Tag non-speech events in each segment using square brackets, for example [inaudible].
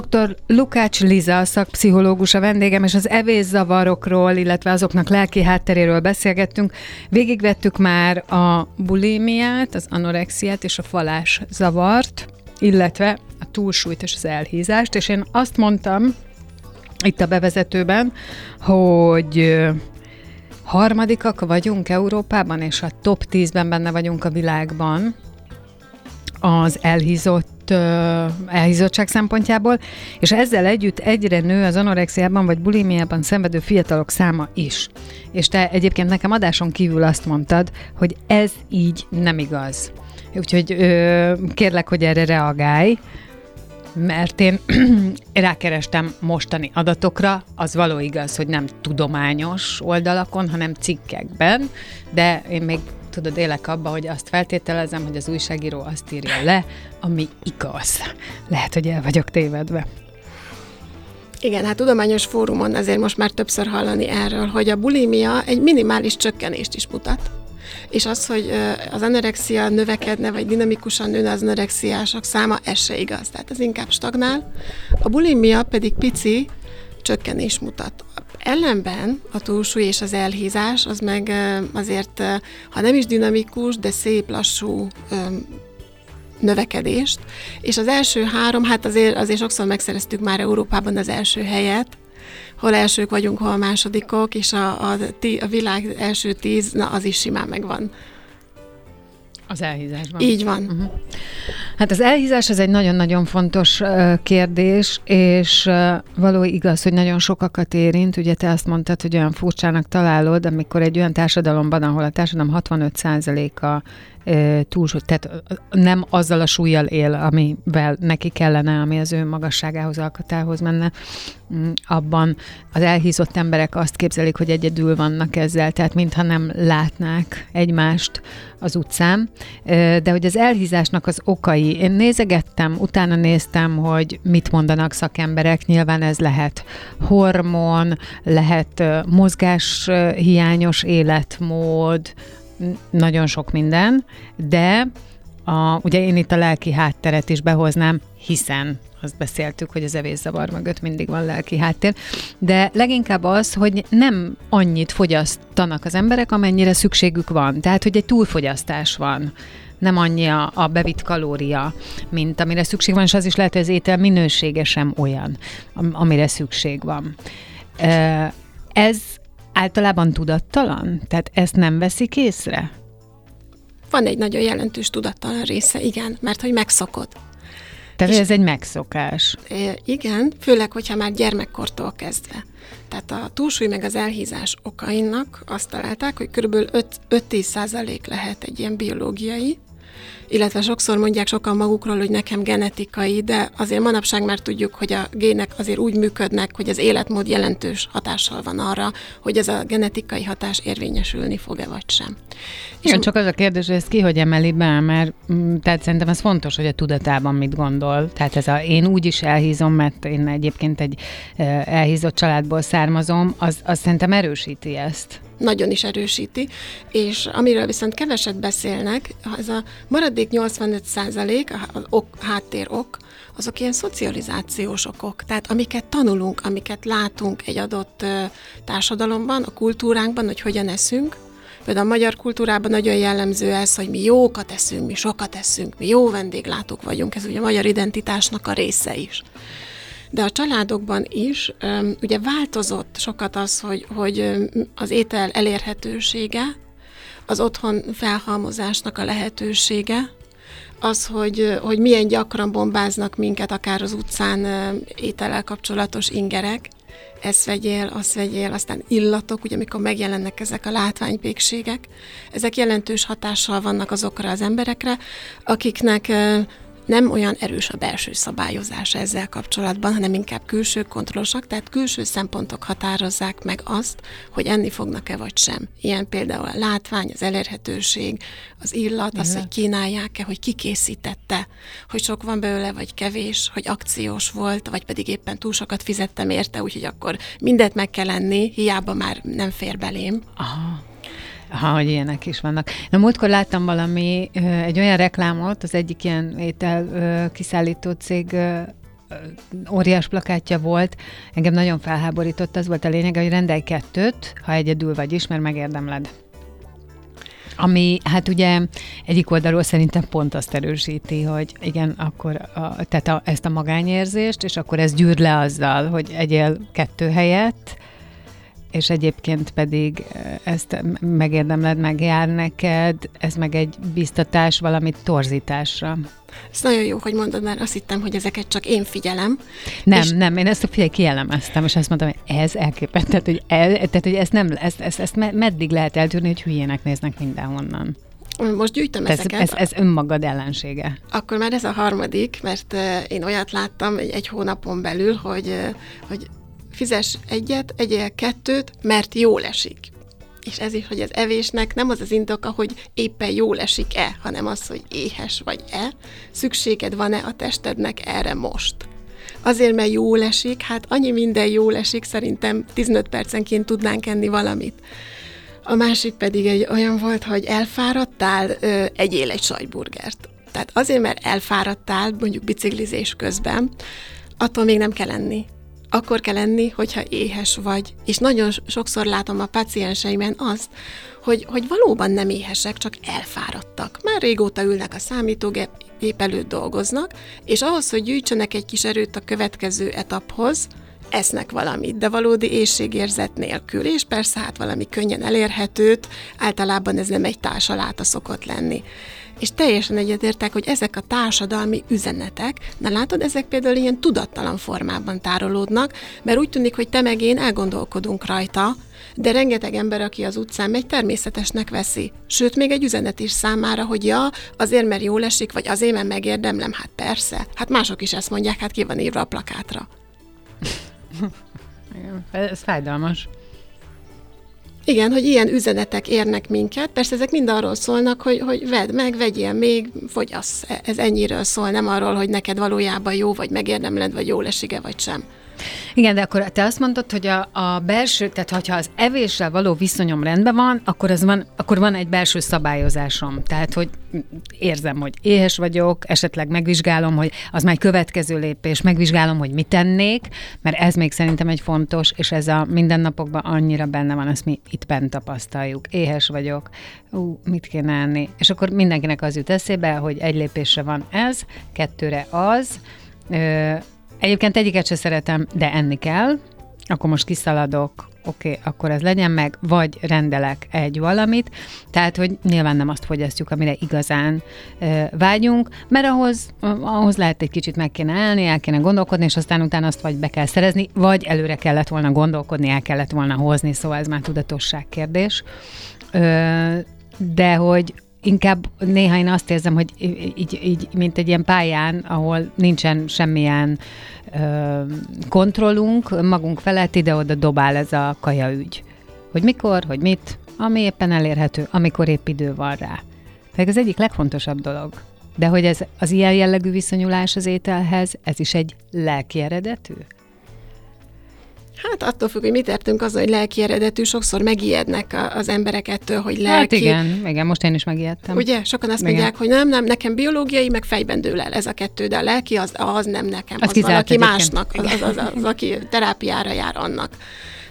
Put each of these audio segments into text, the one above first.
Dr. Lukács Liza, szakpszichológus a vendégem, és az evészavarokról, illetve azoknak lelki hátteréről beszélgettünk. Végigvettük már a bulimiát, az anorexiát és a falás zavart, illetve a túlsúlyt és az elhízást, és én azt mondtam itt a bevezetőben, hogy harmadikak vagyunk Európában, és a top 10-ben benne vagyunk a világban az elhízott elhízottság szempontjából, és ezzel együtt egyre nő az anorexiában vagy bulimiában szenvedő fiatalok száma is. És te egyébként nekem adáson kívül azt mondtad, hogy ez így nem igaz. Úgyhogy ö, kérlek, hogy erre reagálj, mert én [clears throat] rákerestem mostani adatokra, az való igaz, hogy nem tudományos oldalakon, hanem cikkekben, de én még tudod, élek abba, hogy azt feltételezem, hogy az újságíró azt írja le, ami igaz. Lehet, hogy el vagyok tévedve. Igen, hát tudományos fórumon azért most már többször hallani erről, hogy a bulimia egy minimális csökkenést is mutat. És az, hogy az anorexia növekedne, vagy dinamikusan nőne az anorexiások száma, ez se igaz. Tehát ez inkább stagnál. A bulimia pedig pici csökkenés mutat. Ellenben a túlsúly és az elhízás az meg azért, ha nem is dinamikus, de szép, lassú növekedést, és az első három, hát azért, azért sokszor megszereztük már Európában az első helyet, hol elsők vagyunk, hol másodikok, és a, a, a világ első tíz, na az is simán megvan. Az elhízásban. Így van. Uh-huh. Hát az elhízás ez egy nagyon-nagyon fontos kérdés, és való igaz, hogy nagyon sokakat érint. Ugye te azt mondtad, hogy olyan furcsának találod, amikor egy olyan társadalomban, ahol a társadalom 65%-a túlsúly, tehát nem azzal a súlyjal él, amivel neki kellene, ami az ő magasságához, alkatához menne, mm, abban az elhízott emberek azt képzelik, hogy egyedül vannak ezzel, tehát mintha nem látnák egymást az utcán, de hogy az elhízásnak az okai, én nézegettem, utána néztem, hogy mit mondanak szakemberek, nyilván ez lehet hormon, lehet mozgáshiányos életmód, nagyon sok minden, de a, ugye én itt a lelki hátteret is behoznám, hiszen azt beszéltük, hogy az evészavar mögött mindig van lelki háttér, de leginkább az, hogy nem annyit fogyasztanak az emberek, amennyire szükségük van. Tehát, hogy egy túlfogyasztás van nem annyi a, a bevitt kalória, mint amire szükség van, és az is lehet, hogy az étel minősége sem olyan, amire szükség van. Ez általában tudattalan? Tehát ezt nem veszik észre? Van egy nagyon jelentős tudattalan része, igen, mert hogy megszokod. Tehát ez egy megszokás. Igen, főleg, hogyha már gyermekkortól kezdve. Tehát a túlsúly meg az elhízás okainak azt találták, hogy kb. 5-10 százalék lehet egy ilyen biológiai, illetve sokszor mondják sokan magukról, hogy nekem genetikai, de azért manapság már tudjuk, hogy a gének azért úgy működnek, hogy az életmód jelentős hatással van arra, hogy ez a genetikai hatás érvényesülni fog-e vagy sem. Igen, csak az a kérdés, hogy ezt ki hogy emeli be, mert mm, tehát szerintem ez fontos, hogy a tudatában mit gondol. Tehát ez a én úgy is elhízom, mert én egyébként egy elhízott családból származom, az, az szerintem erősíti ezt nagyon is erősíti, és amiről viszont keveset beszélnek, ez a maradék 85 százalék, az ok, háttér ok, azok ilyen szocializációs okok, tehát amiket tanulunk, amiket látunk egy adott társadalomban, a kultúránkban, hogy hogyan eszünk, Például a magyar kultúrában nagyon jellemző ez, hogy mi jókat eszünk, mi sokat eszünk, mi jó vendéglátók vagyunk, ez ugye a magyar identitásnak a része is de a családokban is ugye változott sokat az, hogy, hogy az étel elérhetősége, az otthon felhalmozásnak a lehetősége, az, hogy, hogy milyen gyakran bombáznak minket akár az utcán étellel kapcsolatos ingerek, ezt vegyél, azt vegyél, aztán illatok, ugye amikor megjelennek ezek a látványpékségek, ezek jelentős hatással vannak azokra az emberekre, akiknek nem olyan erős a belső szabályozás ezzel kapcsolatban, hanem inkább külső kontrollosak, tehát külső szempontok határozzák meg azt, hogy enni fognak-e vagy sem. Ilyen például a látvány, az elérhetőség, az illat, az, hogy kínálják-e, hogy kikészítette, hogy sok van belőle, vagy kevés, hogy akciós volt, vagy pedig éppen túl sokat fizettem érte, úgyhogy akkor mindent meg kell enni, hiába már nem fér belém. Aha. Ha, hogy ilyenek is vannak. Na, múltkor láttam valami, egy olyan reklámot, az egyik ilyen étel kiszállító cég óriás plakátja volt, engem nagyon felháborított, az volt a lényeg, hogy rendelj kettőt, ha egyedül vagy is, mert megérdemled. Ami hát ugye egyik oldalról szerintem pont azt erősíti, hogy igen, akkor a, tehát a, ezt a magányérzést, és akkor ez gyűr le azzal, hogy egyél kettő helyett, és egyébként pedig ezt megérdemled, megjár neked, ez meg egy biztatás valamit torzításra. Ez nagyon jó, hogy mondod, mert azt hittem, hogy ezeket csak én figyelem. Nem, és... nem, én ezt figyelj, kielemeztem, és azt mondtam, hogy ez elképesztő, tehát, hogy, el, tehát, hogy ezt, nem, ezt, ezt, ezt meddig lehet eltűrni, hogy hülyének néznek mindenhonnan. Most gyűjtöm ez, ezeket. Ez, ez önmagad ellensége. Akkor már ez a harmadik, mert én olyat láttam egy, egy hónapon belül, hogy, hogy fizes egyet, egyél kettőt, mert jól esik. És ez is, hogy az evésnek nem az az indoka, hogy éppen jól esik-e, hanem az, hogy éhes vagy-e, szükséged van-e a testednek erre most. Azért, mert jól esik, hát annyi minden jól esik, szerintem 15 percenként tudnánk enni valamit. A másik pedig egy olyan volt, hogy elfáradtál, egyél egy sajtburgert. Tehát azért, mert elfáradtál, mondjuk biciklizés közben, attól még nem kell enni akkor kell lenni, hogyha éhes vagy. És nagyon sokszor látom a pacienseimen azt, hogy, hogy valóban nem éhesek, csak elfáradtak. Már régóta ülnek a számítógép előtt dolgoznak, és ahhoz, hogy gyűjtsenek egy kis erőt a következő etaphoz, esznek valamit, de valódi éjségérzet nélkül, és persze hát valami könnyen elérhetőt, általában ez nem egy társaláta szokott lenni és teljesen egyetértek, hogy ezek a társadalmi üzenetek, na látod, ezek például ilyen tudattalan formában tárolódnak, mert úgy tűnik, hogy te meg én elgondolkodunk rajta, de rengeteg ember, aki az utcán megy, természetesnek veszi. Sőt, még egy üzenet is számára, hogy ja, azért, mert jól esik, vagy azért, mert megérdemlem, hát persze. Hát mások is ezt mondják, hát ki van írva a plakátra. [laughs] ez fájdalmas. Igen, hogy ilyen üzenetek érnek minket. Persze ezek mind arról szólnak, hogy, hogy vedd meg, vegyél még, fogyasz. Ez ennyiről szól, nem arról, hogy neked valójában jó, vagy megérdemled, vagy jó esik vagy sem. Igen, de akkor te azt mondtad, hogy a, a belső, tehát ha az evéssel való viszonyom rendben van, akkor, az van, akkor van egy belső szabályozásom. Tehát, hogy érzem, hogy éhes vagyok, esetleg megvizsgálom, hogy az már egy következő lépés, megvizsgálom, hogy mit tennék, mert ez még szerintem egy fontos, és ez a mindennapokban annyira benne van, ezt mi itt bent tapasztaljuk. Éhes vagyok, ú, mit kéne enni? És akkor mindenkinek az jut eszébe, hogy egy lépésre van ez, kettőre az, Egyébként egyiket se szeretem, de enni kell, akkor most kiszaladok, oké, okay, akkor ez legyen meg, vagy rendelek egy valamit, tehát, hogy nyilván nem azt fogyasztjuk, amire igazán e, vágyunk, mert ahhoz, ahhoz lehet egy kicsit meg kéne állni, el kéne gondolkodni, és aztán utána azt vagy be kell szerezni, vagy előre kellett volna gondolkodni, el kellett volna hozni, szóval ez már tudatosság kérdés. E, de hogy inkább néha én azt érzem, hogy így, így mint egy ilyen pályán, ahol nincsen semmilyen ö, kontrollunk magunk felett, ide-oda dobál ez a kaja ügy. Hogy mikor, hogy mit, ami éppen elérhető, amikor épp idő van rá. Tehát ez egyik legfontosabb dolog. De hogy ez az ilyen jellegű viszonyulás az ételhez, ez is egy lelki eredetű? Hát attól függ, hogy mit értünk az, hogy lelki eredetű, sokszor megijednek az emberek ettől, hogy lelki. Hát igen, igen, most én is megijedtem. Ugye? Sokan azt igen. mondják, hogy nem, nem, nekem biológiai, meg fejben dől el ez a kettő, de a lelki az, az nem nekem, az, az valaki másnak, az, az, az, az, az, aki terápiára jár annak.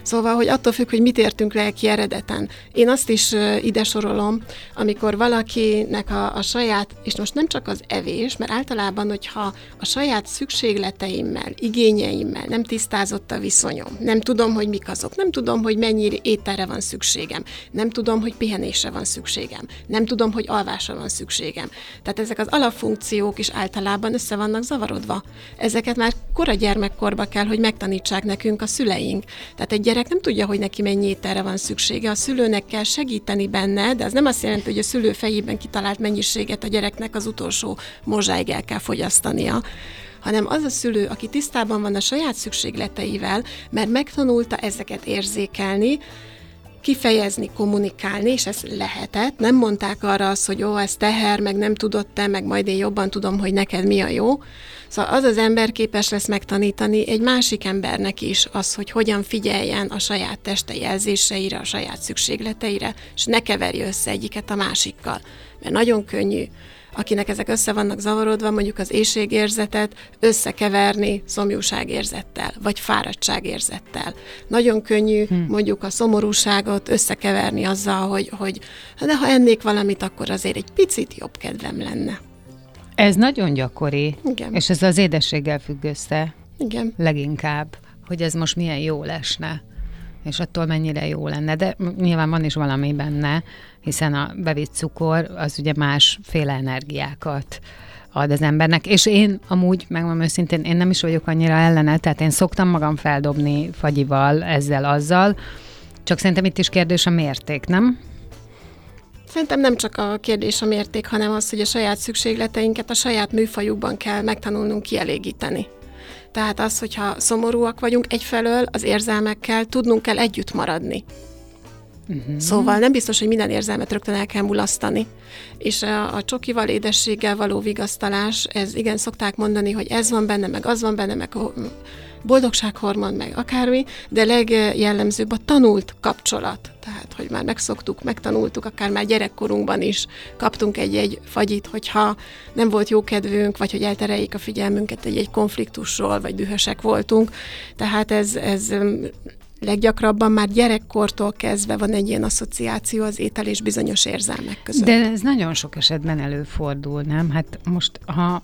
Szóval, hogy attól függ, hogy mit értünk lelki eredeten. Én azt is ide sorolom, amikor valakinek a, a saját, és most nem csak az evés, mert általában, hogyha a saját szükségleteimmel, igényeimmel nem tisztázott a viszonyom, nem tudom, hogy mik azok, nem tudom, hogy mennyi ételre van szükségem, nem tudom, hogy pihenésre van szükségem, nem tudom, hogy alvásra van szükségem. Tehát ezek az alapfunkciók is általában össze vannak zavarodva. Ezeket már kora gyermekkorba kell, hogy megtanítsák nekünk a szüleink. Tehát egy gyerek nem tudja, hogy neki mennyi ételre van szüksége. A szülőnek kell segíteni benne, de az nem azt jelenti, hogy a szülő fejében kitalált mennyiséget a gyereknek az utolsó mozsáig el kell fogyasztania hanem az a szülő, aki tisztában van a saját szükségleteivel, mert megtanulta ezeket érzékelni, kifejezni, kommunikálni, és ez lehetett. Nem mondták arra azt, hogy ó, ez teher, meg nem tudod te, meg majd én jobban tudom, hogy neked mi a jó. Szóval az az ember képes lesz megtanítani egy másik embernek is az, hogy hogyan figyeljen a saját teste jelzéseire, a saját szükségleteire, és ne keverje össze egyiket a másikkal. Mert nagyon könnyű akinek ezek össze vannak zavarodva, mondjuk az éjségérzetet összekeverni szomjúságérzettel, vagy fáradtságérzettel. Nagyon könnyű hmm. mondjuk a szomorúságot összekeverni azzal, hogy, hogy de ha ennék valamit, akkor azért egy picit jobb kedvem lenne. Ez nagyon gyakori, Igen. és ez az édességgel függ össze. Igen. Leginkább, hogy ez most milyen jó lesne és attól mennyire jó lenne. De nyilván van is valami benne, hiszen a bevitt cukor az ugye másféle energiákat ad az embernek, és én amúgy, megmondom őszintén, én nem is vagyok annyira ellene, tehát én szoktam magam feldobni fagyival, ezzel, azzal, csak szerintem itt is kérdés a mérték, nem? Szerintem nem csak a kérdés a mérték, hanem az, hogy a saját szükségleteinket a saját műfajukban kell megtanulnunk kielégíteni. Tehát az, hogyha szomorúak vagyunk egyfelől, az érzelmekkel tudnunk kell együtt maradni. Uh-huh. Szóval nem biztos, hogy minden érzelmet rögtön el kell mulasztani. És a, a csokival, édességgel való vigasztalás, ez igen, szokták mondani, hogy ez van benne, meg az van benne, meg boldogsághormon, meg akármi, de legjellemzőbb a tanult kapcsolat. Tehát, hogy már megszoktuk, megtanultuk, akár már gyerekkorunkban is kaptunk egy-egy fagyit, hogyha nem volt jó kedvünk, vagy hogy eltereljék a figyelmünket egy-egy konfliktusról, vagy dühösek voltunk. Tehát ez, ez leggyakrabban már gyerekkortól kezdve van egy ilyen asszociáció az étel és bizonyos érzelmek között. De ez nagyon sok esetben előfordul, nem? Hát most, ha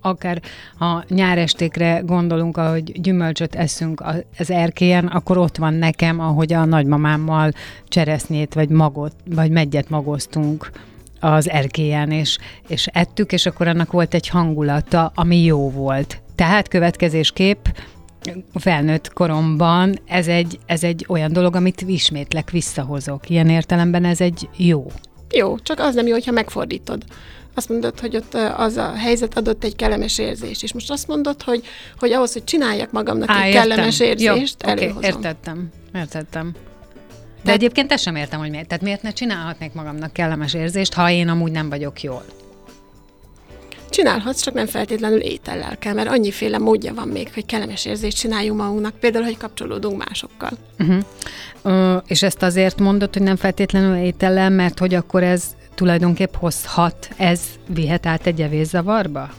akár a nyárestékre gondolunk, ahogy gyümölcsöt eszünk az erkélyen, akkor ott van nekem, ahogy a nagymamámmal cseresznyét, vagy magot, vagy meggyet magoztunk az erkélyen, és, és ettük, és akkor annak volt egy hangulata, ami jó volt. Tehát következésképp felnőtt koromban ez egy, ez egy olyan dolog, amit ismétlek, visszahozok. Ilyen értelemben ez egy jó. Jó, csak az nem jó, hogyha megfordítod. Azt mondod, hogy ott az a helyzet adott egy kellemes érzést, és most azt mondod, hogy, hogy ahhoz, hogy csináljak magamnak Á, egy értem. kellemes érzést, jó, előhozom. Okay, értettem, értettem. De Tehát, egyébként ezt sem értem, hogy miért. Tehát miért ne csinálhatnék magamnak kellemes érzést, ha én amúgy nem vagyok jól? Csinálhatsz, csak nem feltétlenül étellel kell, mert annyiféle módja van még, hogy kellemes érzést csináljunk magunknak, például, hogy kapcsolódunk másokkal. Uh-huh. Uh, és ezt azért mondod, hogy nem feltétlenül étellel, mert hogy akkor ez tulajdonképp hozhat, ez vihet át egy evészavarba?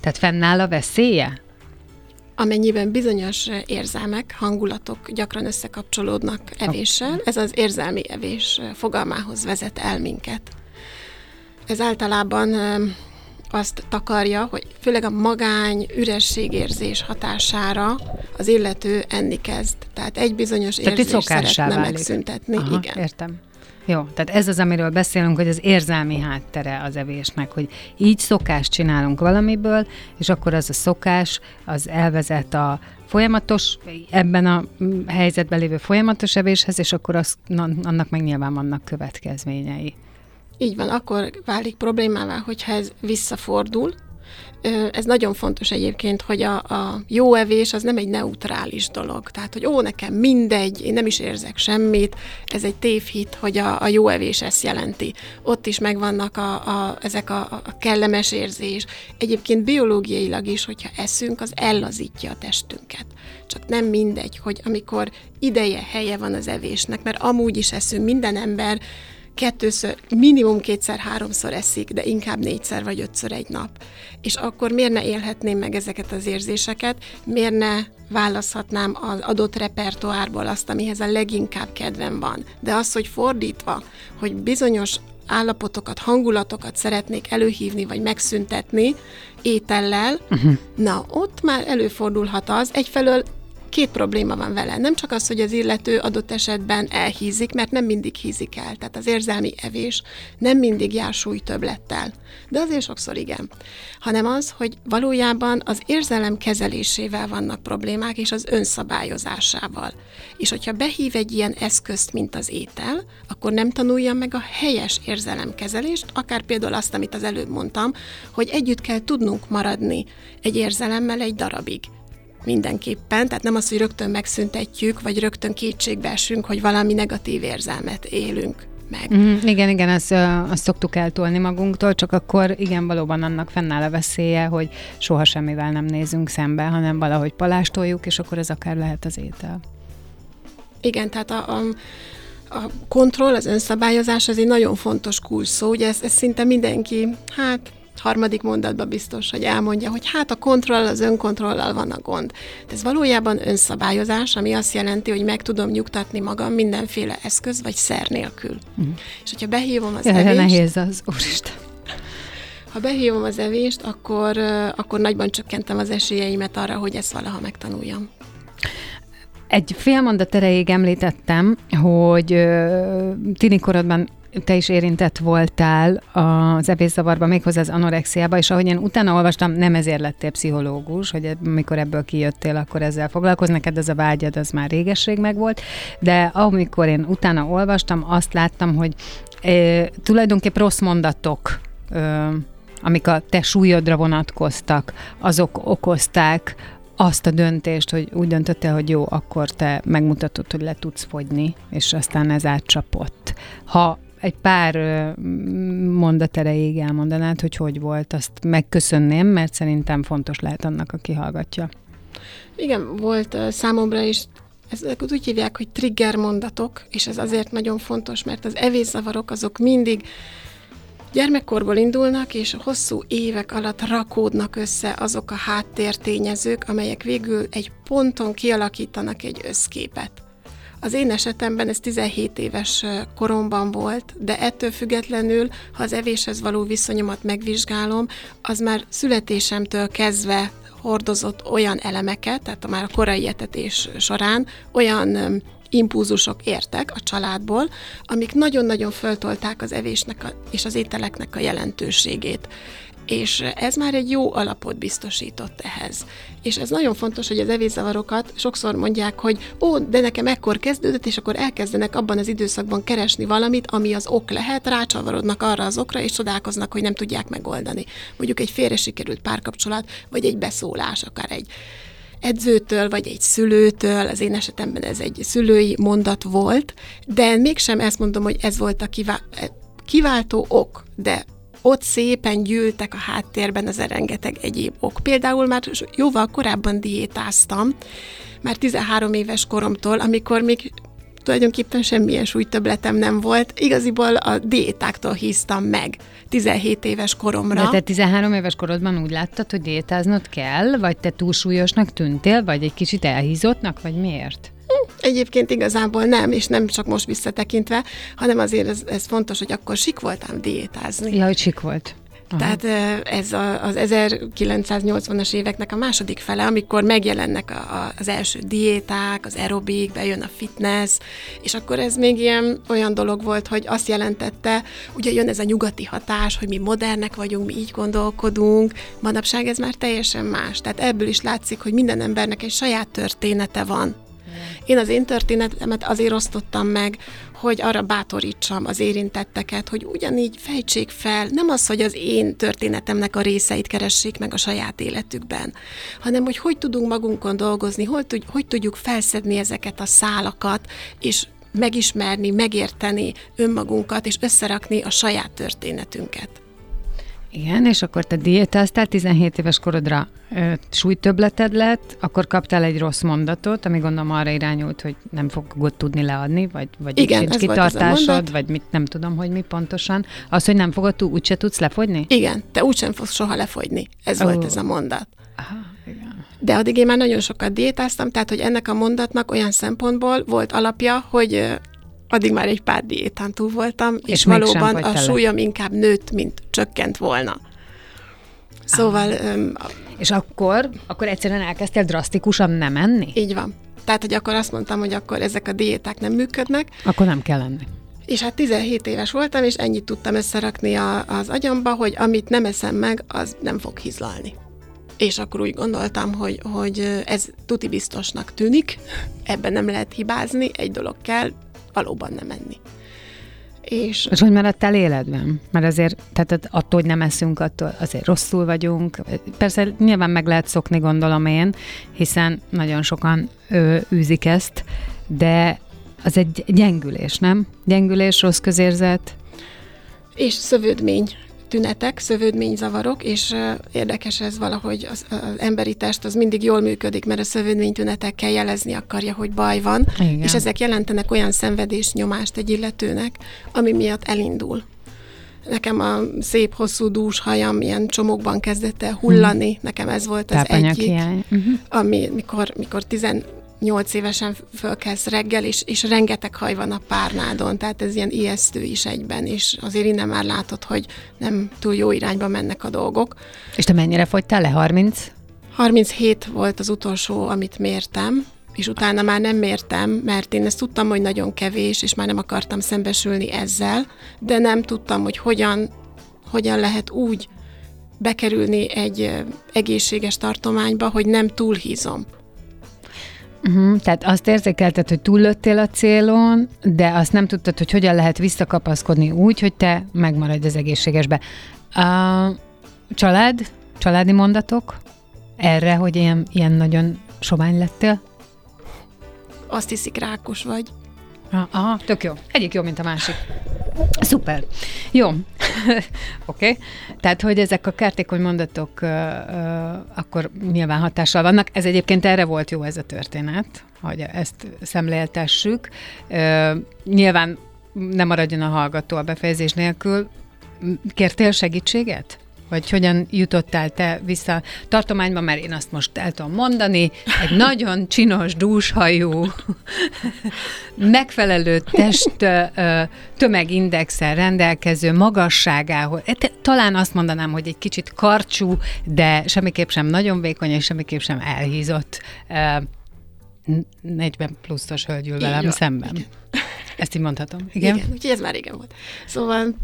Tehát fennáll a veszélye? Amennyiben bizonyos érzelmek, hangulatok gyakran összekapcsolódnak evéssel, ez az érzelmi evés fogalmához vezet el minket. Ez általában azt takarja, hogy főleg a magány, ürességérzés hatására az illető enni kezd. Tehát egy bizonyos tehát érzést szeretne válik. megszüntetni. Aha, igen. Értem. Jó, tehát ez az, amiről beszélünk, hogy az érzelmi háttere az evésnek, hogy így szokást csinálunk valamiből, és akkor az a szokás, az elvezet a folyamatos, ebben a helyzetben lévő folyamatos evéshez, és akkor az, annak meg nyilván vannak következményei. Így van, akkor válik problémává, hogyha ez visszafordul. Ez nagyon fontos egyébként, hogy a, a jó evés az nem egy neutrális dolog. Tehát, hogy ó, nekem mindegy, én nem is érzek semmit, ez egy tévhit, hogy a, a jó evés ezt jelenti. Ott is megvannak a, a, ezek a, a kellemes érzés. Egyébként biológiailag is, hogyha eszünk, az ellazítja a testünket. Csak nem mindegy, hogy amikor ideje, helye van az evésnek, mert amúgy is eszünk, minden ember kettőször, minimum kétszer, háromszor eszik, de inkább négyszer vagy ötször egy nap. És akkor miért ne élhetném meg ezeket az érzéseket, miért ne választhatnám az adott repertoárból azt, amihez a leginkább kedvem van. De az, hogy fordítva, hogy bizonyos állapotokat, hangulatokat szeretnék előhívni, vagy megszüntetni étellel, uh-huh. na, ott már előfordulhat az, egyfelől két probléma van vele. Nem csak az, hogy az illető adott esetben elhízik, mert nem mindig hízik el. Tehát az érzelmi evés nem mindig jár súlytöblettel. De azért sokszor igen. Hanem az, hogy valójában az érzelem kezelésével vannak problémák, és az önszabályozásával. És hogyha behív egy ilyen eszközt, mint az étel, akkor nem tanulja meg a helyes érzelemkezelést, akár például azt, amit az előbb mondtam, hogy együtt kell tudnunk maradni egy érzelemmel egy darabig mindenképpen, tehát nem az, hogy rögtön megszüntetjük, vagy rögtön kétségbe esünk, hogy valami negatív érzelmet élünk meg. Mm, igen, igen, azt, azt szoktuk eltolni magunktól, csak akkor igen, valóban annak fennáll a veszélye, hogy soha semmivel nem nézünk szembe, hanem valahogy palástoljuk, és akkor ez akár lehet az étel. Igen, tehát a, a, a kontroll, az önszabályozás az egy nagyon fontos kulszó, ugye ez, ez szinte mindenki, hát harmadik mondatban biztos, hogy elmondja, hogy hát a kontroll, az önkontrollal van a gond. De ez valójában önszabályozás, ami azt jelenti, hogy meg tudom nyugtatni magam mindenféle eszköz vagy szer nélkül. Uh-huh. És hogyha behívom az ja, evést... nehéz az, úristen. Ha behívom az evést, akkor, akkor nagyban csökkentem az esélyeimet arra, hogy ezt valaha megtanuljam. Egy fél mondat erejéig említettem, hogy uh, tini korodban te is érintett voltál az ebédzavarban, méghozzá az anorexiába, és ahogy én utána olvastam, nem ezért lettél pszichológus, hogy mikor ebből kijöttél, akkor ezzel foglalkozni, neked ez a vágyad, az már régesség megvolt, de amikor én utána olvastam, azt láttam, hogy e, tulajdonképp rossz mondatok, e, amik a te súlyodra vonatkoztak, azok okozták azt a döntést, hogy úgy döntöttél, hogy jó, akkor te megmutatod, hogy le tudsz fogyni, és aztán ez átcsapott. Ha egy pár mondat erejéig elmondanád, hogy hogy volt, azt megköszönném, mert szerintem fontos lehet annak, aki hallgatja. Igen, volt számomra is ezek úgy hívják, hogy trigger mondatok, és ez azért nagyon fontos, mert az evészavarok azok mindig gyermekkorból indulnak, és hosszú évek alatt rakódnak össze azok a háttértényezők, amelyek végül egy ponton kialakítanak egy összképet. Az én esetemben ez 17 éves koromban volt, de ettől függetlenül, ha az evéshez való viszonyomat megvizsgálom, az már születésemtől kezdve hordozott olyan elemeket, tehát már a korai etetés során olyan impulzusok értek a családból, amik nagyon-nagyon föltolták az evésnek a, és az ételeknek a jelentőségét és ez már egy jó alapot biztosított ehhez. És ez nagyon fontos, hogy az evészavarokat sokszor mondják, hogy ó, de nekem ekkor kezdődött, és akkor elkezdenek abban az időszakban keresni valamit, ami az ok lehet, rácsavarodnak arra az okra, és csodálkoznak, hogy nem tudják megoldani. Mondjuk egy félre sikerült párkapcsolat, vagy egy beszólás, akár egy edzőtől, vagy egy szülőtől, az én esetemben ez egy szülői mondat volt, de mégsem ezt mondom, hogy ez volt a kiváltó ok, de ott szépen gyűltek a háttérben az rengeteg egyéb ok. Például már jóval korábban diétáztam, már 13 éves koromtól, amikor még tulajdonképpen semmilyen súlytöbletem nem volt. Igaziból a diétáktól híztam meg 17 éves koromra. De te 13 éves korodban úgy láttad, hogy diétáznod kell, vagy te túlsúlyosnak tűntél, vagy egy kicsit elhízottnak, vagy miért? Egyébként igazából nem, és nem csak most visszatekintve, hanem azért ez, ez fontos, hogy akkor sik voltam diétázni. Ja, hogy sik volt. Aha. Tehát ez az 1980-as éveknek a második fele, amikor megjelennek a, a, az első diéták, az aerobik, bejön a fitness, és akkor ez még ilyen olyan dolog volt, hogy azt jelentette, ugye jön ez a nyugati hatás, hogy mi modernek vagyunk, mi így gondolkodunk, manapság ez már teljesen más. Tehát ebből is látszik, hogy minden embernek egy saját története van. Én az én történetemet azért osztottam meg, hogy arra bátorítsam az érintetteket, hogy ugyanígy fejtsék fel, nem az, hogy az én történetemnek a részeit keressék meg a saját életükben, hanem hogy hogy tudunk magunkon dolgozni, hogy, tud, hogy tudjuk felszedni ezeket a szálakat, és megismerni, megérteni önmagunkat, és összerakni a saját történetünket. Igen, és akkor te diétáztál, 17 éves korodra ö, súlytöbleted lett, akkor kaptál egy rossz mondatot, ami gondolom arra irányult, hogy nem fogod tudni leadni, vagy, vagy Igen, sincs kitartásod, vagy mit, nem tudom, hogy mi pontosan. Az, hogy nem fogod, úgyse tudsz lefogyni? Igen, te úgysem fogsz soha lefogyni. Ez oh. volt ez a mondat. Aha, igen. De addig én már nagyon sokat diétáztam, tehát hogy ennek a mondatnak olyan szempontból volt alapja, hogy addig már egy pár diétán túl voltam, és, és valóban a súlyom inkább nőtt, mint csökkent volna. Szóval öm, És akkor, akkor egyszerűen elkezdtél drasztikusan nem enni? így van. Tehát, hogy akkor azt mondtam, hogy akkor ezek a diéták nem működnek, Akkor nem kell enni. és hát 17 éves voltam, és ennyit tudtam összerakni a, az agyamba, hogy amit nem eszem meg, az nem fog hizlalni. És akkor úgy gondoltam, hogy, hogy ez tuti biztosnak tűnik, ebben nem lehet hibázni, egy dolog kell, valóban nem enni. És És hogy maradtál életben? Mert azért, tehát attól, hogy nem eszünk, attól azért rosszul vagyunk. Persze nyilván meg lehet szokni, gondolom én, hiszen nagyon sokan ö, űzik ezt, de az egy gyengülés, nem? Gyengülés, rossz közérzet. és szövődmény tünetek, szövődményzavarok, és érdekes ez valahogy az, az emberi test az mindig jól működik, mert a szövődmény tünetekkel jelezni akarja, hogy baj van, Igen. és ezek jelentenek olyan szenvedés nyomást egy illetőnek, ami miatt elindul. Nekem a szép, hosszú dús hajam ilyen csomókban kezdett el hullani, hmm. nekem ez volt az egyik. Uh-huh. ami, mikor, mikor 18 évesen fölkelsz reggel, és, és rengeteg haj van a párnádon, tehát ez ilyen ijesztő is egyben, és azért innen már látod, hogy nem túl jó irányba mennek a dolgok. És te mennyire fogytál le? 30? 37 volt az utolsó, amit mértem, és utána már nem mértem, mert én ezt tudtam, hogy nagyon kevés, és már nem akartam szembesülni ezzel, de nem tudtam, hogy hogyan, hogyan lehet úgy bekerülni egy egészséges tartományba, hogy nem túlhízom. Uh-huh. Tehát azt érzékelted, hogy túllöttél a célon, de azt nem tudtad, hogy hogyan lehet visszakapaszkodni úgy, hogy te megmaradj az egészségesbe. A család, családi mondatok erre, hogy ilyen, ilyen nagyon sovány lettél? Azt hiszik, rákos vagy. Ah, Aha, tök jó. Egyik jó, mint a másik. Szuper. Jó. [laughs] Oké. okay. Tehát, hogy ezek a kártékony mondatok uh, uh, akkor nyilván hatással vannak. Ez egyébként erre volt jó ez a történet, hogy ezt szemléltessük. Uh, nyilván nem maradjon a hallgató a befejezés nélkül. Kértél segítséget? Vagy hogyan jutottál te vissza tartományba, mert én azt most el tudom mondani, egy nagyon csinos, dúshajú, [laughs] megfelelő test tömegindexel rendelkező magasságához, e, talán azt mondanám, hogy egy kicsit karcsú, de semmiképp sem nagyon vékony, és semmiképp sem elhízott ö, 40 pluszos hölgy ül Így velem szemben. igen. Ezt így mondhatom. Igen? Igen, úgyhogy ez már régen volt. Szóval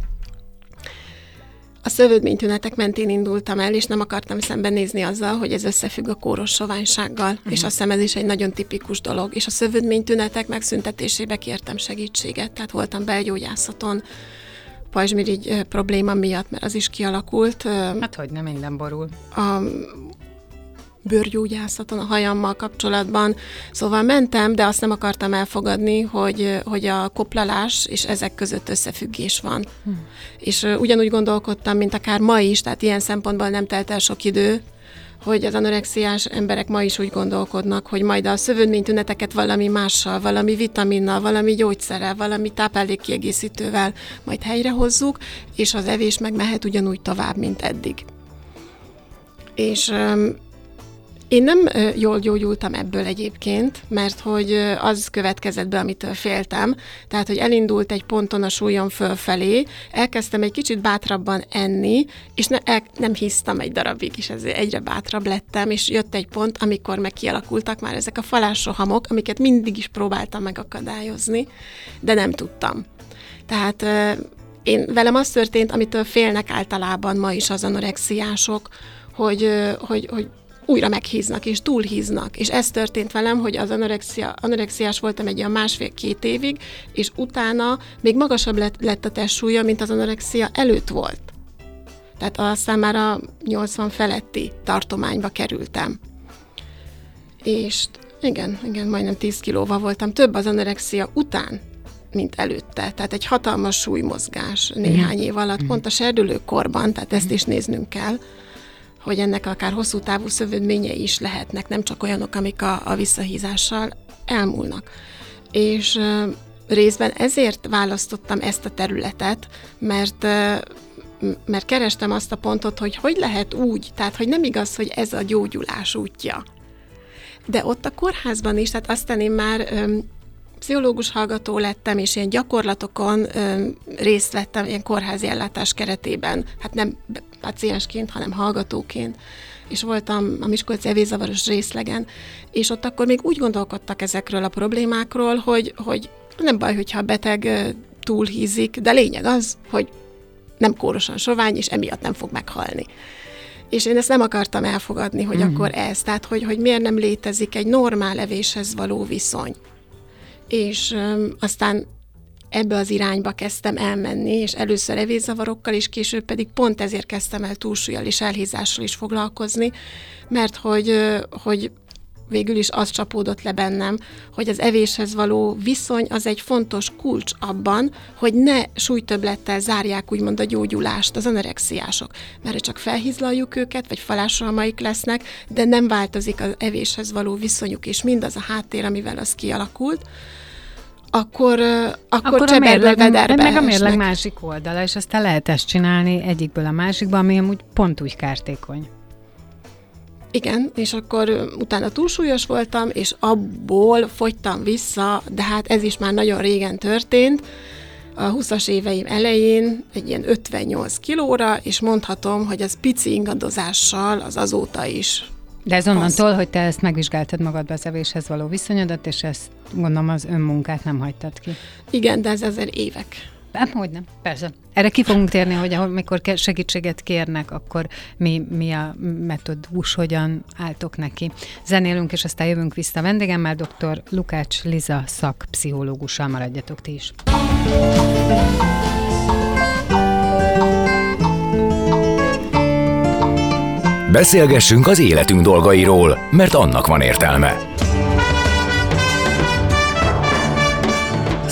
a szövődménytünetek mentén indultam el, és nem akartam szembenézni azzal, hogy ez összefügg a kóros soványsággal, uh-huh. és azt hiszem ez is egy nagyon tipikus dolog. És a szövődménytünetek megszüntetésébe kértem segítséget, tehát voltam belgyógyászaton, pajzsmirigy ö, probléma miatt, mert az is kialakult. Ö, Hát hogy nem minden borul. a bőrgyógyászaton, a hajammal kapcsolatban. Szóval mentem, de azt nem akartam elfogadni, hogy, hogy a koplalás és ezek között összefüggés van. Hm. És ugyanúgy gondolkodtam, mint akár ma is, tehát ilyen szempontból nem telt el sok idő, hogy az anorexiás emberek ma is úgy gondolkodnak, hogy majd a szövődménytüneteket valami mással, valami vitaminnal, valami gyógyszerrel, valami táplálékkiegészítővel majd helyrehozzuk, és az evés meg mehet ugyanúgy tovább, mint eddig. És én nem jól gyógyultam ebből egyébként, mert hogy az következett be, amitől féltem. Tehát, hogy elindult egy ponton a súlyom fölfelé, elkezdtem egy kicsit bátrabban enni, és ne, el, nem hisztam egy darabig, és ezért egyre bátrabb lettem, és jött egy pont, amikor meg kialakultak már ezek a falásrohamok, amiket mindig is próbáltam megakadályozni, de nem tudtam. Tehát én velem az történt, amitől félnek általában ma is az anorexiások, hogy, hogy, hogy újra meghíznak, és túlhíznak. És ez történt velem, hogy az anorexia, anorexiás voltam egy olyan másfél-két évig, és utána még magasabb lett, lett a testsúlya, mint az anorexia előtt volt. Tehát a 80 feletti tartományba kerültem. És igen, igen, majdnem 10 kilóval voltam. Több az anorexia után, mint előtte. Tehát egy hatalmas súlymozgás néhány év alatt, pont a serdülőkorban, tehát ezt is néznünk kell hogy ennek akár hosszú távú szövődményei is lehetnek, nem csak olyanok, amik a, a visszahízással elmúlnak. És részben ezért választottam ezt a területet, mert mert kerestem azt a pontot, hogy hogy lehet úgy, tehát hogy nem igaz, hogy ez a gyógyulás útja. De ott a kórházban is, tehát aztán én már pszichológus hallgató lettem, és ilyen gyakorlatokon ö, részt vettem ilyen kórházi ellátás keretében, hát nem paciensként, hanem hallgatóként és voltam a Miskolci evészavaros részlegen, és ott akkor még úgy gondolkodtak ezekről a problémákról, hogy, hogy nem baj, hogyha a beteg túlhízik, de lényeg az, hogy nem kórosan sovány, és emiatt nem fog meghalni. És én ezt nem akartam elfogadni, hogy uh-huh. akkor ez, tehát hogy, hogy miért nem létezik egy normál evéshez való viszony. És aztán ebbe az irányba kezdtem elmenni, és először evészavarokkal, és később pedig pont ezért kezdtem el túlsúlyjal és elhízással is foglalkozni, mert hogy, hogy végül is az csapódott le bennem, hogy az evéshez való viszony az egy fontos kulcs abban, hogy ne súlytöblettel zárják úgymond a gyógyulást az anorexiások, mert csak felhizlaljuk őket, vagy falásalmaik lesznek, de nem változik az evéshez való viszonyuk, és mindaz a háttér, amivel az kialakult, akkor, akkor, akkor a mérleg, vederbe Meg a mérleg másik oldala, és aztán lehet ezt csinálni egyikből a másikba, ami amúgy pont úgy kártékony. Igen, és akkor utána túlsúlyos voltam, és abból fogytam vissza, de hát ez is már nagyon régen történt, a 20-as éveim elején egy ilyen 58 kilóra, és mondhatom, hogy az pici ingadozással az azóta is de ez onnantól, az... hogy te ezt megvizsgáltad magadba az evéshez való viszonyodat, és ezt gondolom az önmunkát nem hagytad ki. Igen, de ez azért évek. Hát, hogy nem, persze. Erre ki fogunk térni, hogy amikor segítséget kérnek, akkor mi, mi a metódus, hogyan álltok neki. Zenélünk, és aztán jövünk vissza vendégemmel, dr. Lukács Liza szakpszichológussal maradjatok ti is. Beszélgessünk az életünk dolgairól, mert annak van értelme.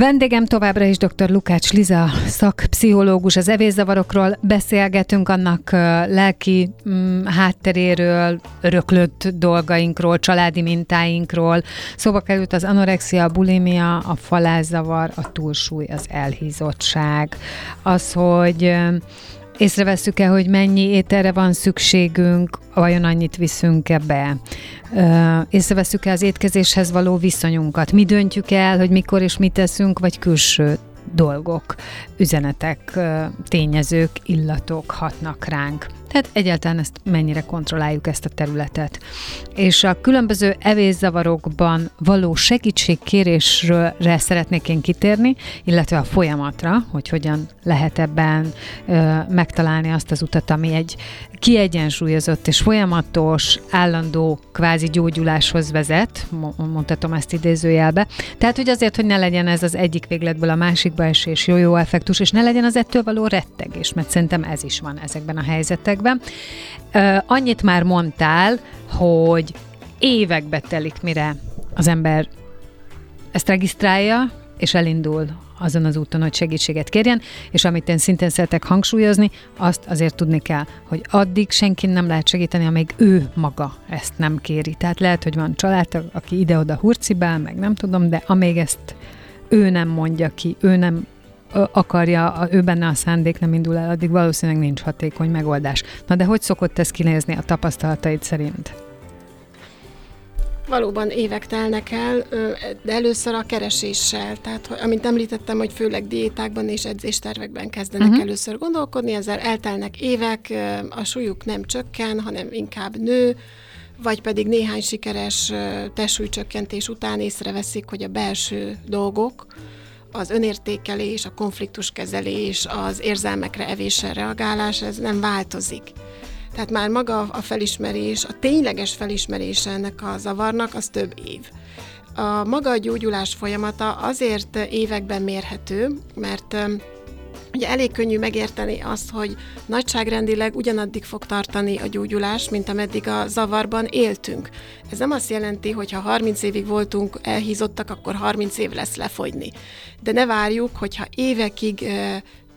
Vendégem továbbra is dr. Lukács Liza, szakpszichológus. Az evészavarokról beszélgetünk, annak lelki mm, hátteréről, öröklött dolgainkról, családi mintáinkról. Szóba került az anorexia, a bulimia, a falázzavar, a túlsúly, az elhízottság. Az, hogy észreveszük-e, hogy mennyi ételre van szükségünk, vajon annyit viszünk-e be? Észreveszük-e az étkezéshez való viszonyunkat? Mi döntjük el, hogy mikor és mit teszünk, vagy külső dolgok, üzenetek, tényezők, illatok hatnak ránk. Tehát egyáltalán ezt mennyire kontrolláljuk ezt a területet. És a különböző evészavarokban való segítségkérésre szeretnék én kitérni, illetve a folyamatra, hogy hogyan lehet ebben ö, megtalálni azt az utat, ami egy kiegyensúlyozott és folyamatos, állandó kvázi gyógyuláshoz vezet, mondhatom ezt idézőjelbe. Tehát, hogy azért, hogy ne legyen ez az egyik végletből a másikba esés, jó-jó effektus, és ne legyen az ettől való rettegés, mert szerintem ez is van ezekben a helyzetekben. Annyit már mondtál, hogy évekbe telik, mire az ember ezt regisztrálja, és elindul azon az úton, hogy segítséget kérjen, és amit én szintén szeretek hangsúlyozni, azt azért tudni kell, hogy addig senki nem lehet segíteni, amíg ő maga ezt nem kéri. Tehát lehet, hogy van család, aki ide-oda hurcibál, meg nem tudom, de amíg ezt ő nem mondja ki, ő nem akarja, ő benne a szándék nem indul el, addig valószínűleg nincs hatékony megoldás. Na de hogy szokott ez kinézni a tapasztalataid szerint? Valóban évek telnek el, de először a kereséssel, tehát hogy, amint említettem, hogy főleg diétákban és edzéstervekben kezdenek uh-huh. először gondolkodni, ezzel eltelnek évek, a súlyuk nem csökken, hanem inkább nő, vagy pedig néhány sikeres testsúlycsökkentés után észreveszik, hogy a belső dolgok, az önértékelés, a konfliktuskezelés, az érzelmekre, evésre reagálás, ez nem változik. Tehát már maga a felismerés, a tényleges felismerése ennek a zavarnak, az több év. A maga a gyógyulás folyamata azért években mérhető, mert Ugye elég könnyű megérteni azt, hogy nagyságrendileg ugyanaddig fog tartani a gyógyulás, mint ameddig a zavarban éltünk. Ez nem azt jelenti, hogy ha 30 évig voltunk elhízottak, akkor 30 év lesz lefogyni. De ne várjuk, hogyha évekig,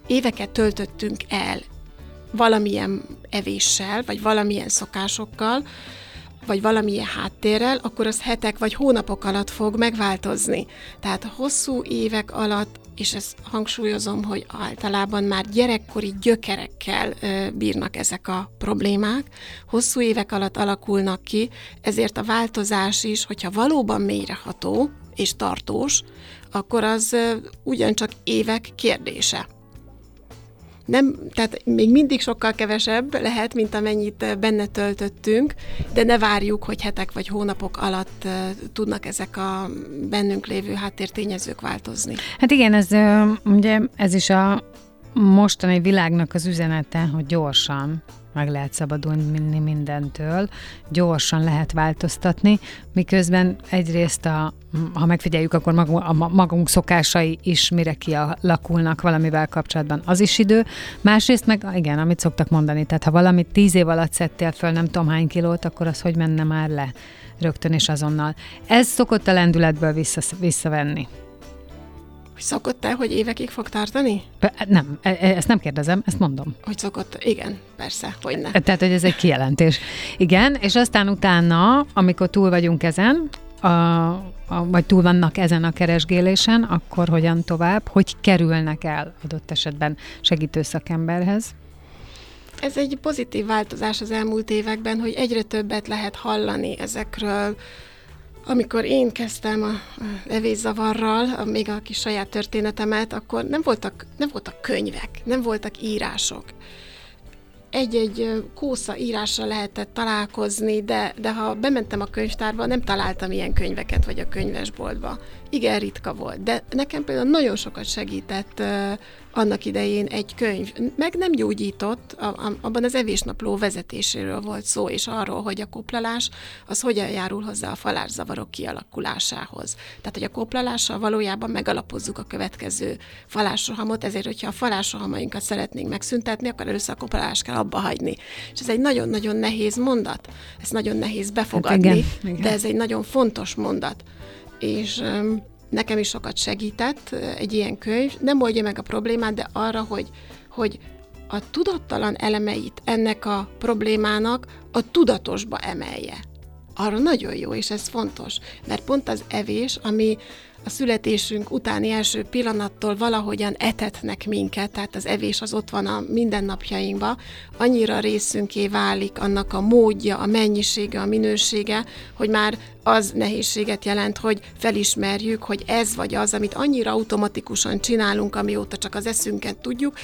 éveket töltöttünk el valamilyen evéssel, vagy valamilyen szokásokkal, vagy valamilyen háttérrel, akkor az hetek vagy hónapok alatt fog megváltozni. Tehát hosszú évek alatt, és ezt hangsúlyozom, hogy általában már gyerekkori gyökerekkel bírnak ezek a problémák, hosszú évek alatt alakulnak ki, ezért a változás is, hogyha valóban mélyreható és tartós, akkor az ugyancsak évek kérdése nem, tehát még mindig sokkal kevesebb lehet, mint amennyit benne töltöttünk, de ne várjuk, hogy hetek vagy hónapok alatt tudnak ezek a bennünk lévő háttértényezők változni. Hát igen, ez ugye ez is a mostani világnak az üzenete, hogy gyorsan meg lehet szabadulni mindentől, gyorsan lehet változtatni, miközben egyrészt, a, ha megfigyeljük, akkor magunk, a magunk szokásai is mire kialakulnak valamivel kapcsolatban, az is idő. Másrészt meg, igen, amit szoktak mondani, tehát ha valamit tíz év alatt szedtél föl nem tudom hány kilót, akkor az hogy menne már le rögtön és azonnal. Ez szokott a lendületből vissza, visszavenni. Hogy szokott-e, hogy évekig fog tartani? Nem, e, e, ezt nem kérdezem, ezt mondom. Hogy szokott, igen, persze, hogy ne. Tehát, hogy ez egy kijelentés. Igen, és aztán utána, amikor túl vagyunk ezen, a, a, vagy túl vannak ezen a keresgélésen, akkor hogyan tovább, hogy kerülnek el adott esetben segítő szakemberhez? Ez egy pozitív változás az elmúlt években, hogy egyre többet lehet hallani ezekről, amikor én kezdtem a, evészavarral, még a kis saját történetemet, akkor nem voltak, nem voltak könyvek, nem voltak írások egy-egy kósza írásra lehetett találkozni, de, de ha bementem a könyvtárba, nem találtam ilyen könyveket, vagy a könyvesboltba. Igen, ritka volt. De nekem például nagyon sokat segített annak idején egy könyv. Meg nem gyógyított, a, a, abban az evésnapló vezetéséről volt szó, és arról, hogy a koplalás az hogyan járul hozzá a falászavarok kialakulásához. Tehát, hogy a koplalással valójában megalapozzuk a következő falásrohamot, ezért, hogyha a falásrohamainkat szeretnénk megszüntetni, akkor először a koplalás kell abba hagyni. És ez egy nagyon-nagyon nehéz mondat, ezt nagyon nehéz befogadni, hát igen, igen. de ez egy nagyon fontos mondat. És um, nekem is sokat segített egy ilyen könyv, nem oldja meg a problémát, de arra, hogy, hogy a tudattalan elemeit ennek a problémának a tudatosba emelje. Arra nagyon jó, és ez fontos, mert pont az evés, ami a születésünk utáni első pillanattól valahogyan etetnek minket, tehát az evés az ott van a mindennapjainkba, annyira részünké válik annak a módja, a mennyisége, a minősége, hogy már az nehézséget jelent, hogy felismerjük, hogy ez vagy az, amit annyira automatikusan csinálunk, amióta csak az eszünket tudjuk,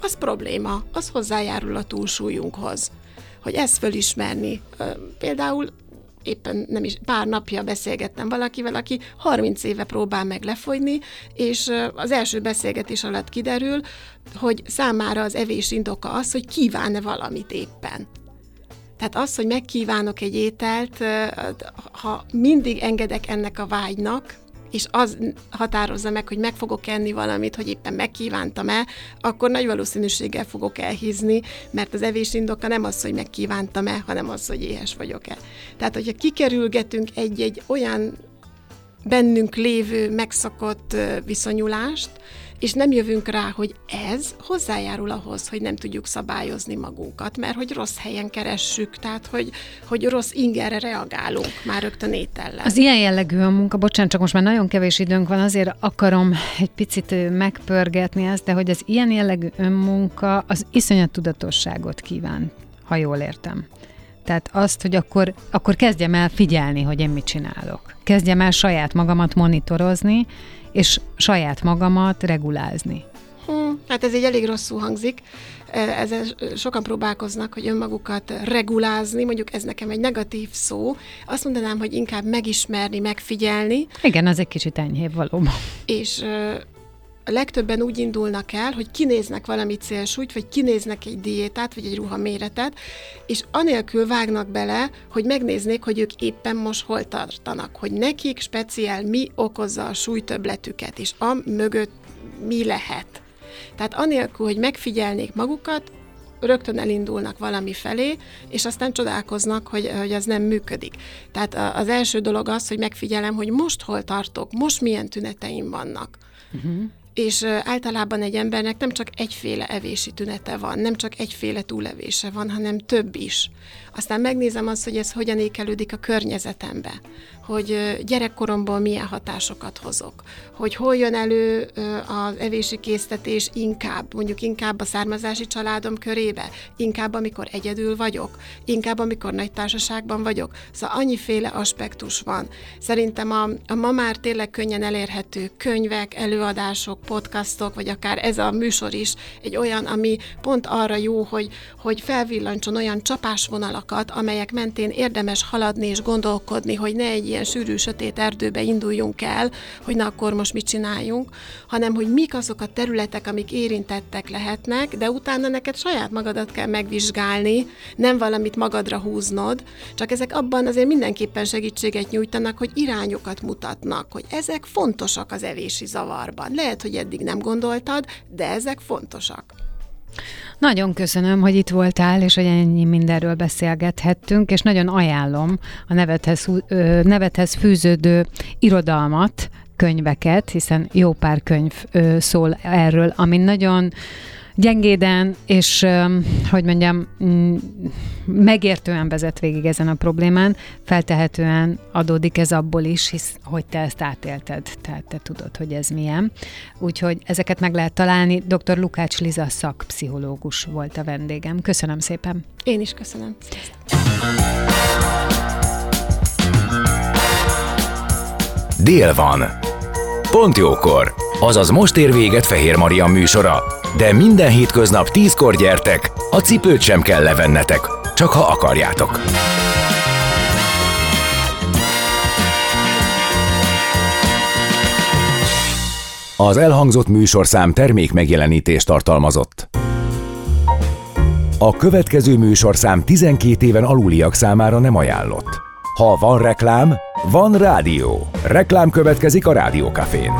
az probléma, az hozzájárul a túlsúlyunkhoz. Hogy ezt felismerni. Például éppen nem is pár napja beszélgettem valakivel, aki 30 éve próbál meg lefogyni, és az első beszélgetés alatt kiderül, hogy számára az evés indoka az, hogy kíván-e valamit éppen. Tehát az, hogy megkívánok egy ételt, ha mindig engedek ennek a vágynak, és az határozza meg, hogy meg fogok enni valamit, hogy éppen megkívántam-e, akkor nagy valószínűséggel fogok elhízni, mert az evés indoka nem az, hogy megkívántam-e, hanem az, hogy éhes vagyok-e. Tehát, hogyha kikerülgetünk egy-egy olyan bennünk lévő megszokott viszonyulást, és nem jövünk rá, hogy ez hozzájárul ahhoz, hogy nem tudjuk szabályozni magunkat, mert hogy rossz helyen keressük, tehát hogy, hogy rossz ingerre reagálunk már rögtön étellel. Az ilyen jellegű a munka, bocsánat, csak most már nagyon kevés időnk van, azért akarom egy picit megpörgetni ezt, de hogy az ilyen jellegű önmunka az iszonyat tudatosságot kíván, ha jól értem. Tehát azt, hogy akkor, akkor kezdjem el figyelni, hogy én mit csinálok. Kezdjem el saját magamat monitorozni, és saját magamat regulázni. Hmm, hát ez egy elég rosszul hangzik. E, ezzel sokan próbálkoznak, hogy önmagukat regulázni, mondjuk ez nekem egy negatív szó. Azt mondanám, hogy inkább megismerni, megfigyelni. Igen, az egy kicsit enyhébb valóban. És a legtöbben úgy indulnak el, hogy kinéznek valami célsúlyt, vagy kinéznek egy diétát, vagy egy ruha méretet, és anélkül vágnak bele, hogy megnéznék, hogy ők éppen most hol tartanak, hogy nekik speciál mi okozza a súlytöbletüket, és a mögött mi lehet. Tehát anélkül, hogy megfigyelnék magukat, rögtön elindulnak valami felé, és aztán csodálkoznak, hogy, hogy az nem működik. Tehát az első dolog az, hogy megfigyelem, hogy most hol tartok, most milyen tüneteim vannak. Uh-huh és általában egy embernek nem csak egyféle evési tünete van, nem csak egyféle túlevése van, hanem több is. Aztán megnézem azt, hogy ez hogyan ékelődik a környezetembe, hogy gyerekkoromból milyen hatásokat hozok, hogy hol jön elő az evési késztetés inkább, mondjuk inkább a származási családom körébe, inkább amikor egyedül vagyok, inkább amikor nagy társaságban vagyok. Szóval annyiféle aspektus van. Szerintem a, a ma már tényleg könnyen elérhető könyvek, előadások, podcastok, vagy akár ez a műsor is egy olyan, ami pont arra jó, hogy, hogy felvillancson olyan csapásvonalakat, amelyek mentén érdemes haladni és gondolkodni, hogy ne egy ilyen sűrű, sötét erdőbe induljunk el, hogy na akkor most mit csináljunk, hanem hogy mik azok a területek, amik érintettek lehetnek, de utána neked saját magadat kell megvizsgálni, nem valamit magadra húznod, csak ezek abban azért mindenképpen segítséget nyújtanak, hogy irányokat mutatnak, hogy ezek fontosak az evési zavarban. Lehet, hogy eddig nem gondoltad, de ezek fontosak. Nagyon köszönöm, hogy itt voltál, és hogy ennyi mindenről beszélgethettünk, és nagyon ajánlom a nevethez, nevethez fűződő irodalmat, könyveket, hiszen jó pár könyv szól erről, ami nagyon gyengéden, és hogy mondjam, mm, megértően vezet végig ezen a problémán, feltehetően adódik ez abból is, hisz, hogy te ezt átélted, tehát te tudod, hogy ez milyen. Úgyhogy ezeket meg lehet találni. Dr. Lukács Liza szakpszichológus volt a vendégem. Köszönöm szépen. Én is köszönöm. Dél van. Pont jókor. Azaz most ér véget Fehér Maria műsora. De minden hétköznap tízkor gyertek, a cipőt sem kell levennetek, csak ha akarjátok. Az elhangzott műsorszám termék megjelenítést tartalmazott. A következő műsorszám 12 éven aluliak számára nem ajánlott. Ha van reklám, van rádió. Reklám következik a Rádiókafén.